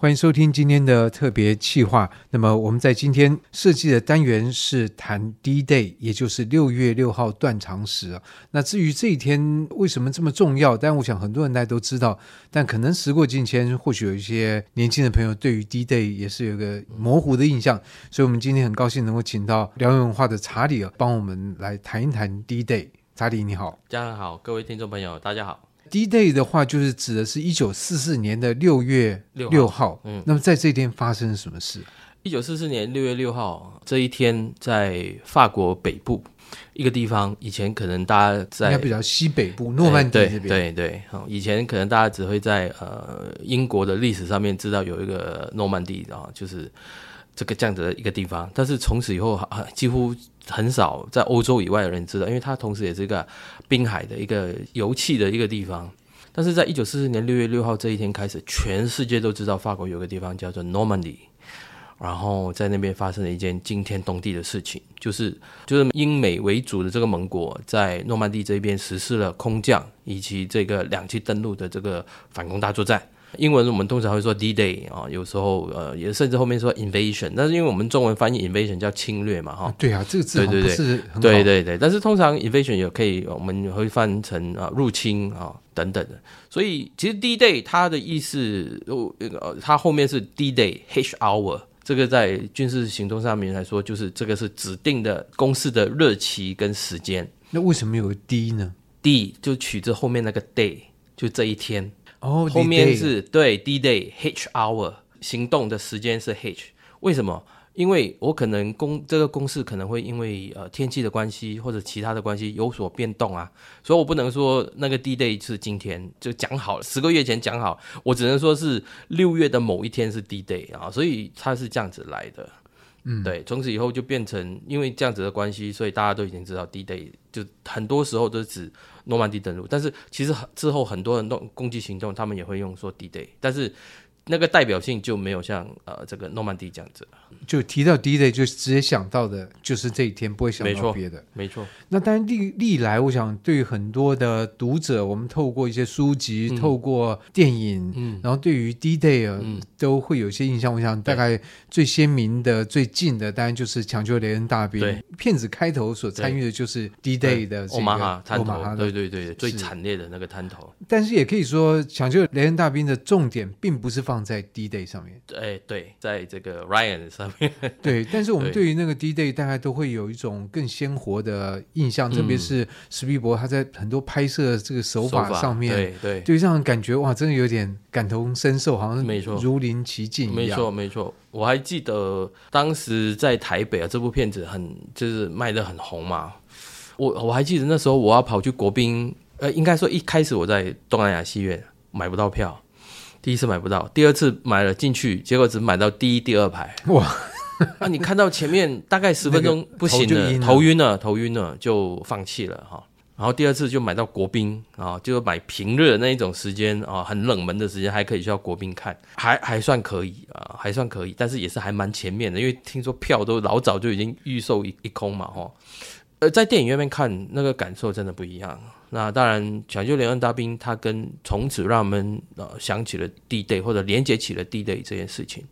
欢迎收听今天的特别企划。那么我们在今天设计的单元是谈 D-Day，也就是六月六号断肠时。那至于这一天为什么这么重要，但我想很多人大家都知道，但可能时过境迁，或许有一些年轻的朋友对于 D-Day 也是有个模糊的印象。所以，我们今天很高兴能够请到辽源文化的查理帮我们来谈一谈 D-Day。查理你好，家人好，各位听众朋友大家好。D-Day 的话，就是指的是一九四四年的六月六号。嗯，那么在这一天发生了什么事？一九四四年六月六号这一天，在法国北部一个地方，以前可能大家在应该比较西北部诺曼底这边。对对对，以前可能大家只会在呃英国的历史上面知道有一个诺曼底啊，就是这个这样子的一个地方。但是从此以后，几乎很少在欧洲以外的人知道，因为它同时也是一个滨海的一个油气的一个地方。但是在一九四四年六月六号这一天开始，全世界都知道法国有个地方叫做 Normandy，然后在那边发生了一件惊天动地的事情，就是就是英美为主的这个盟国在诺曼底这边实施了空降以及这个两栖登陆的这个反攻大作战。英文我们通常会说 D-Day 啊，有时候呃也甚至后面说 Invasion，但是因为我们中文翻译 Invasion 叫侵略嘛哈、啊。对啊，这个字不是很好。对对对，但是通常 Invasion 也可以，我们会翻成啊入侵啊等等的。所以其实 D-Day 它的意思，呃，它后面是 D-Day H hour，这个在军事行动上面来说，就是这个是指定的攻势的日期跟时间。那为什么有 D 呢？D 就取自后面那个 day，就这一天。哦，后面是对 D-Day H hour 行动的时间是 H，为什么？因为我可能公这个公式可能会因为呃天气的关系或者其他的关系有所变动啊，所以我不能说那个 D-Day 是今天就讲好了，十个月前讲好，我只能说是六月的某一天是 D-Day 啊，所以它是这样子来的。嗯，对，从此以后就变成因为这样子的关系，所以大家都已经知道 D-Day 就很多时候都是指诺曼底登陆，但是其实之后很多人都攻击行动，他们也会用说 D-Day，但是。那个代表性就没有像呃这个诺曼底这样子，就提到 D-Day 就直接想到的就是这一天，不会想到别的。没错，没错。那当然历历来，我想对于很多的读者，我们透过一些书籍、嗯、透过电影，嗯，然后对于 D-Day 啊、嗯，都会有一些印象。我想大概最鲜明的、最近的，当然就是抢救雷恩大兵。对，片子开头所参与的就是 D-Day 的这个欧马哈滩头，对对对，最惨烈的那个滩头。但是也可以说，抢救雷恩大兵的重点并不是放。在 D-Day 上面，哎对，在这个 Ryan 上面，对。但是我们对于那个 D-Day，大概都会有一种更鲜活的印象，特别是史匹柏他在很多拍摄这个手法上面，对对，就让人感觉哇，真的有点感同身受，好像没错，如临其境一样。没错没错，我还记得当时在台北啊，这部片子很就是卖的很红嘛。我我还记得那时候我要跑去国宾，呃，应该说一开始我在东南亚戏院买不到票。第一次买不到，第二次买了进去，结果只买到第一、第二排。哇！那、啊、你看到前面大概十分钟不行了，头晕了，头晕了，了，就放弃了哈。然后第二次就买到国宾啊，就买平日的那一种时间啊，很冷门的时间还可以去到国宾看，还还算可以啊，还算可以，但是也是还蛮前面的，因为听说票都老早就已经预售一一空嘛哈。呃，在电影院面看那个感受真的不一样。那当然，抢救连恩大兵，他跟从此让我们呃想起了 D-Day 或者连接起了 D-Day 这件事情。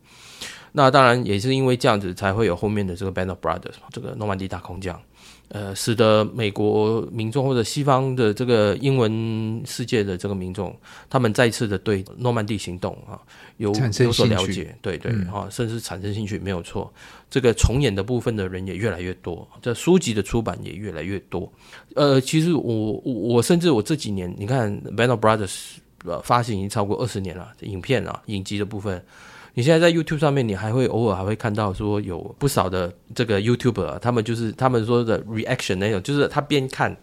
那当然也是因为这样子，才会有后面的这个 Band of Brothers 这个诺曼底大空降。呃，使得美国民众或者西方的这个英文世界的这个民众，他们再次的对诺曼底行动啊有有所了解，对对啊、嗯，甚至产生兴趣，没有错。这个重演的部分的人也越来越多，这书籍的出版也越来越多。呃，其实我我我甚至我这几年，你看 Band of Brothers 呃发行已经超过二十年了，影片啊影集的部分。你现在在 YouTube 上面，你还会偶尔还会看到说有不少的这个 YouTuber，他们就是他们说的 reaction 那种，就是他边看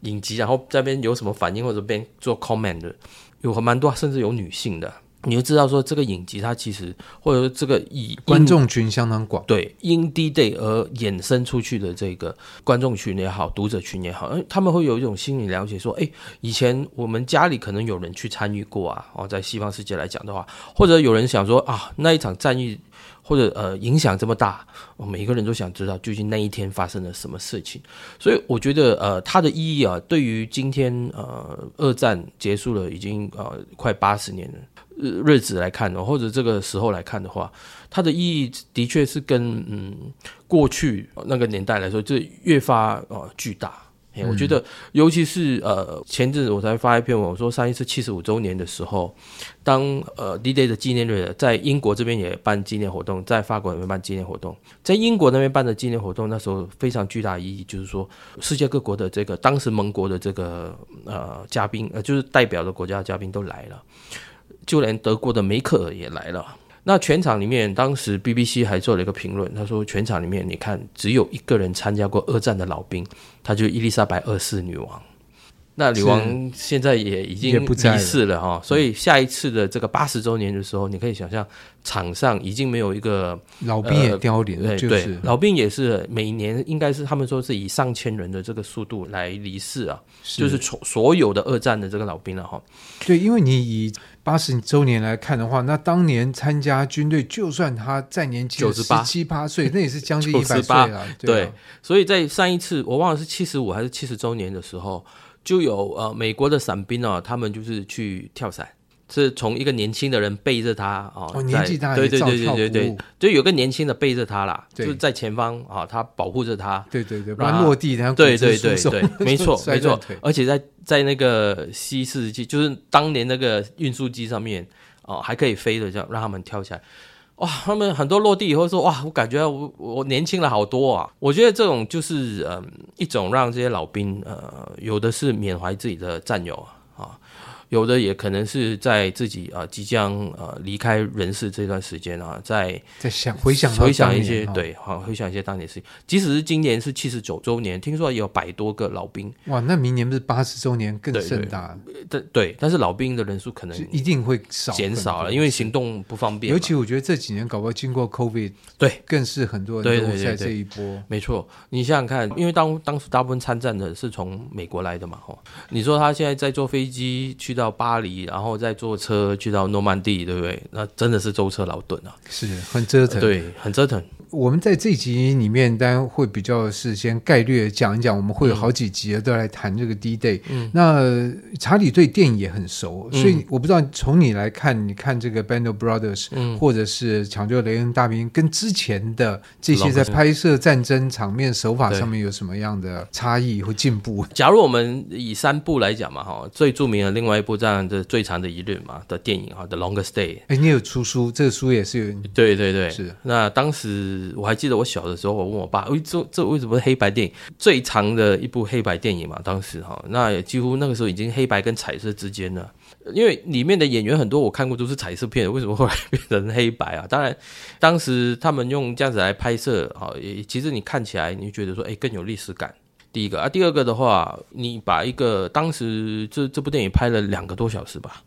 影集，然后这边有什么反应或者边做 comment 的，有蛮多，甚至有女性的。你就知道说这个影集它其实或者说这个以观众群相当广，对，因 D-Day 而衍生出去的这个观众群也好，读者群也好，他们会有一种心理了解，说，哎，以前我们家里可能有人去参与过啊，哦，在西方世界来讲的话，或者有人想说啊，那一场战役或者呃影响这么大，我每一个人都想知道究竟那一天发生了什么事情。所以我觉得呃它的意义啊，对于今天呃二战结束了已经呃快八十年的日子来看，或者这个时候来看的话，它的意义的确是跟嗯过去那个年代来说，就越发呃巨大。嗯、我觉得，尤其是呃，前阵子我才发一篇文，我说上一次七十五周年的时候，当呃 D-Day 的纪念日在英国这边也办纪念活动，在法国那边办纪念活动，在英国那边办的纪念活动，那时候非常巨大的意义，就是说世界各国的这个当时盟国的这个呃嘉宾，呃就是代表的国家的嘉宾都来了，就连德国的梅克尔也来了。那全场里面，当时 BBC 还做了一个评论，他说全场里面，你看只有一个人参加过二战的老兵，他就伊丽莎白二世女王。那女王现在也已经离世了哈，所以下一次的这个八十周年的时候，你可以想象场上已经没有一个老兵也凋零了，就是、对，老兵也是每年应该是他们说是以上千人的这个速度来离世啊，就是从所有的二战的这个老兵了哈。对，因为你以八十周年来看的话，那当年参加军队，就算他再年轻十八七八岁，那也是将近一百岁了。对，所以在上一次我忘了是七十五还是七十周年的时候。就有呃美国的伞兵哦，他们就是去跳伞，是从一个年轻的人背着他哦，哦年纪大，对对对对对对，就有个年轻的背着他啦，就是在前方啊，他保护着他，对对对，不然落地然后对对对对，没错没错，而且在在那个西式机，就是当年那个运输机上面哦，还可以飞的，这样让他们跳起来。哇，他们很多落地以后说哇，我感觉我我年轻了好多啊！我觉得这种就是嗯，一种让这些老兵呃，有的是缅怀自己的战友啊。有的也可能是在自己啊即将呃离开人世这段时间啊，在在想回想回想一些对，好回想一些当年事情。即使是今年是七十九周年，听说也有百多个老兵。哇，那明年不是八十周年更盛大？对对，但是老兵的人数可能一定会少减少了，因为行动不方便。尤其我觉得这几年搞不好经过 COVID，对，更是很多人都在这一波。没错，你想想看，因为当当时大部分参战的是从美国来的嘛，吼，你说他现在在坐飞机去到。到巴黎，然后再坐车去到诺曼底，对不对？那真的是舟车劳顿啊，是很折腾，对，很折腾。我们在这集里面，当然会比较是先概略讲一讲，我们会有好几集都来谈这个 D-Day。嗯，那查理对电影也很熟，嗯、所以我不知道从你来看，你看这个 Band of Brothers，嗯，或者是抢救雷恩大兵，跟之前的这些在拍摄战争场面手法上面有什么样的差异或进步？假如我们以三部来讲嘛，哈，最著名的另外一部这样的最长的一日嘛的电影哈，The Longest Day。哎，你有出书，这个书也是有，对对对，是。那当时。我还记得我小的时候，我问我爸：“哎，这这为什么是黑白电影？最长的一部黑白电影嘛？当时哈，那也几乎那个时候已经黑白跟彩色之间了。因为里面的演员很多，我看过都是彩色片，为什么后来变成黑白啊？当然，当时他们用这样子来拍摄，哈，也其实你看起来你觉得说，哎，更有历史感。第一个啊，第二个的话，你把一个当时这这部电影拍了两个多小时吧，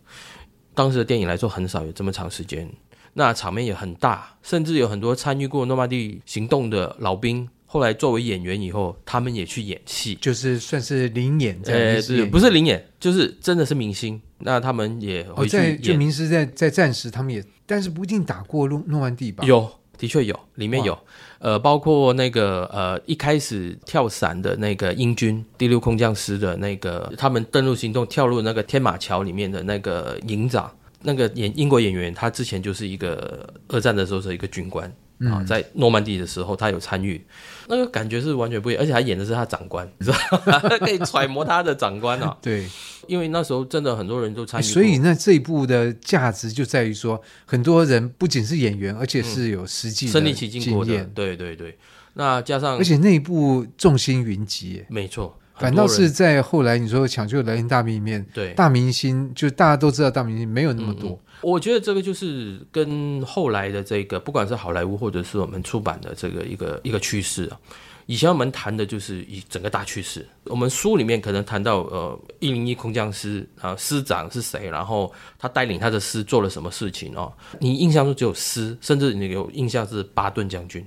当时的电影来说很少有这么长时间。”那场面也很大，甚至有很多参与过诺曼底行动的老兵，后来作为演员以后，他们也去演戏，就是算是临演在，呃，是不是临演，就是真的是明星。那他们也哦、在就明师在在战时，他们也，但是不一定打过诺诺曼底吧？有，的确有，里面有，呃，包括那个呃一开始跳伞的那个英军第六空降师的那个，他们登陆行动跳入那个天马桥里面的那个营长。那个演英国演员，他之前就是一个二战的时候是一个军官啊，在诺曼底的时候他有参与，那个感觉是完全不一样，而且他演的是他长官，你知道吗？可以揣摩他的长官啊。对，因为那时候真的很多人都参与，所以那这一部的价值就在于说，很多人不仅是演员，而且是有实际身临其境过的。对对对，那加上而且那一部众星云集，没错。反倒是在后来你说抢救雷恩大兵里面，对大明星就大家都知道大明星没有那么多。嗯，我觉得这个就是跟后来的这个不管是好莱坞或者是我们出版的这个一个一个趋势啊。以前我们谈的就是一整个大趋势，我们书里面可能谈到呃一零一空降师啊师长是谁，然后他带领他的师做了什么事情哦。你印象中只有师，甚至你有印象是巴顿将军。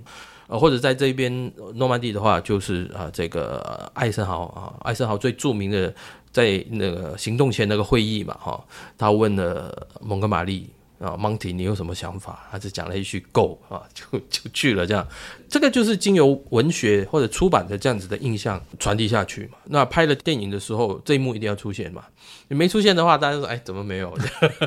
呃，或者在这边诺曼底的话，就是啊，这个艾森豪啊，艾森豪最著名的在那个行动前那个会议嘛，哈，他问了蒙哥马利啊，Monty，你有什么想法？他只讲了一句 “Go” 啊，就就去了。这样，这个就是经由文学或者出版的这样子的印象传递下去嘛。那拍了电影的时候，这一幕一定要出现嘛。你没出现的话，大家说：“哎，怎么没有？”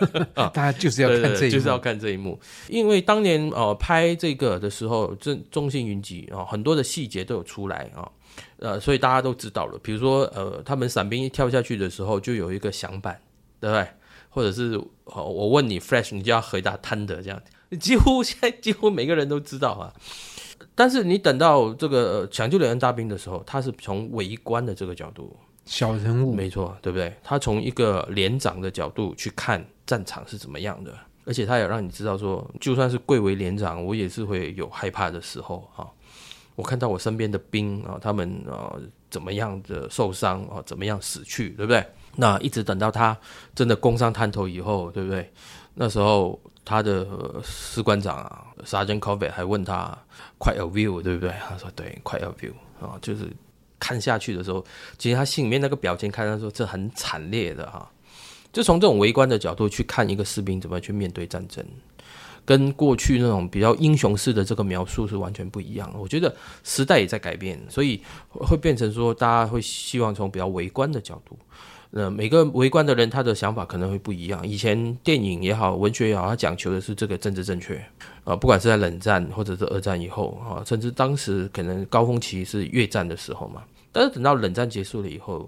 啊，大家就是要看这一幕，对对对，就是要看这一幕。因为当年呃拍这个的时候，这众星云集啊，很多的细节都有出来啊。呃，所以大家都知道了，比如说，呃，他们伞兵一跳下去的时候，就有一个响板，对不对？或者是，呃，我问你 Flash，你就要回答 Thunder 这样，几乎现在几乎每个人都知道啊。但是你等到这个抢救连恩大兵的时候，他是从围观的这个角度，小人物，没错，对不对？他从一个连长的角度去看战场是怎么样的，而且他也让你知道说，就算是贵为连长，我也是会有害怕的时候啊。我看到我身边的兵啊，他们啊怎么样的受伤啊，怎么样死去，对不对？那一直等到他真的攻上滩头以后，对不对？那时候他的士官长啊，Sergeant Corbett 还问他 “Quite a view”，对不对？他说：“对，Quite a view” 啊，就是看下去的时候，其实他心里面那个表情，看他说这很惨烈的哈。就从这种围观的角度去看一个士兵怎么去面对战争。跟过去那种比较英雄式的这个描述是完全不一样。我觉得时代也在改变，所以会变成说，大家会希望从比较围观的角度，呃，每个围观的人他的想法可能会不一样。以前电影也好，文学也好，他讲求的是这个政治正确啊，不管是在冷战或者是二战以后啊，甚至当时可能高峰期是越战的时候嘛。但是等到冷战结束了以后，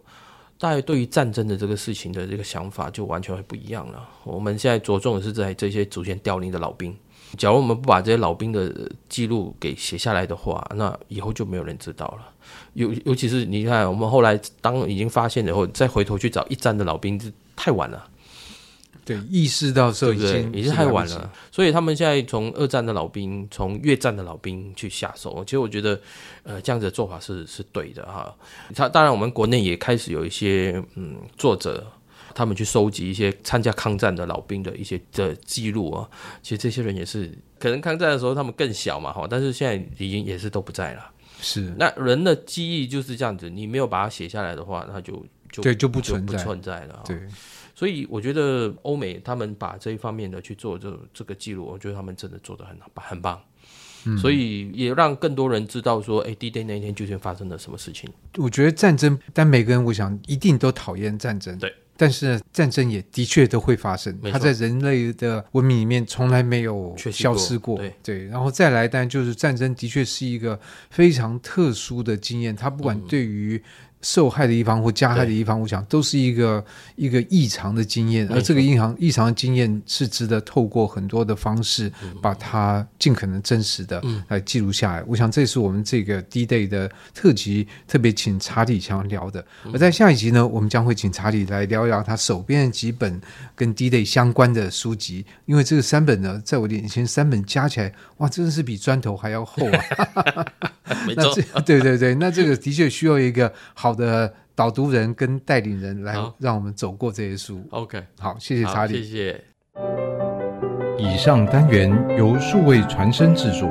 大家对于战争的这个事情的这个想法就完全会不一样了。我们现在着重的是在这些逐渐凋零的老兵。假如我们不把这些老兵的记录给写下来的话，那以后就没有人知道了。尤尤其是你看，我们后来当已经发现以后，再回头去找一战的老兵，就太晚了。对，意识到时候已经已经太晚了，所以他们现在从二战的老兵，从越战的老兵去下手。其实我觉得，呃，这样子的做法是是对的哈。他当然，我们国内也开始有一些嗯作者，他们去收集一些参加抗战的老兵的一些的记录啊。其实这些人也是可能抗战的时候他们更小嘛哈，但是现在已经也是都不在了。是，那人的记忆就是这样子，你没有把它写下来的话，那就就对就不存在不存在了。对。所以我觉得欧美他们把这一方面的去做这这个记录，我觉得他们真的做的很很棒。嗯，所以也让更多人知道说，哎，D-Day 那一天究竟发生了什么事情。我觉得战争，但每个人我想一定都讨厌战争。对，但是战争也的确都会发生，它在人类的文明里面从来没有消失过。对对，然后再来，但就是战争的确是一个非常特殊的经验，它不管对于。受害的一方或加害的一方，我想都是一个一个异常的经验，而这个异常异常的经验是值得透过很多的方式，把它尽可能真实的来记录下来。我想这是我们这个 D-Day 的特辑，特别请查理强聊的。而在下一集呢，我们将会请查理来聊一聊他手边的几本跟 D-Day 相关的书籍，因为这个三本呢，在我眼前三本加起来，哇，真的是比砖头还要厚啊！没错，那这对对对，那这个的确需要一个好的导读人跟带领人来让我们走过这些书。OK，好，谢谢查理，谢谢。以上单元由数位传声制作。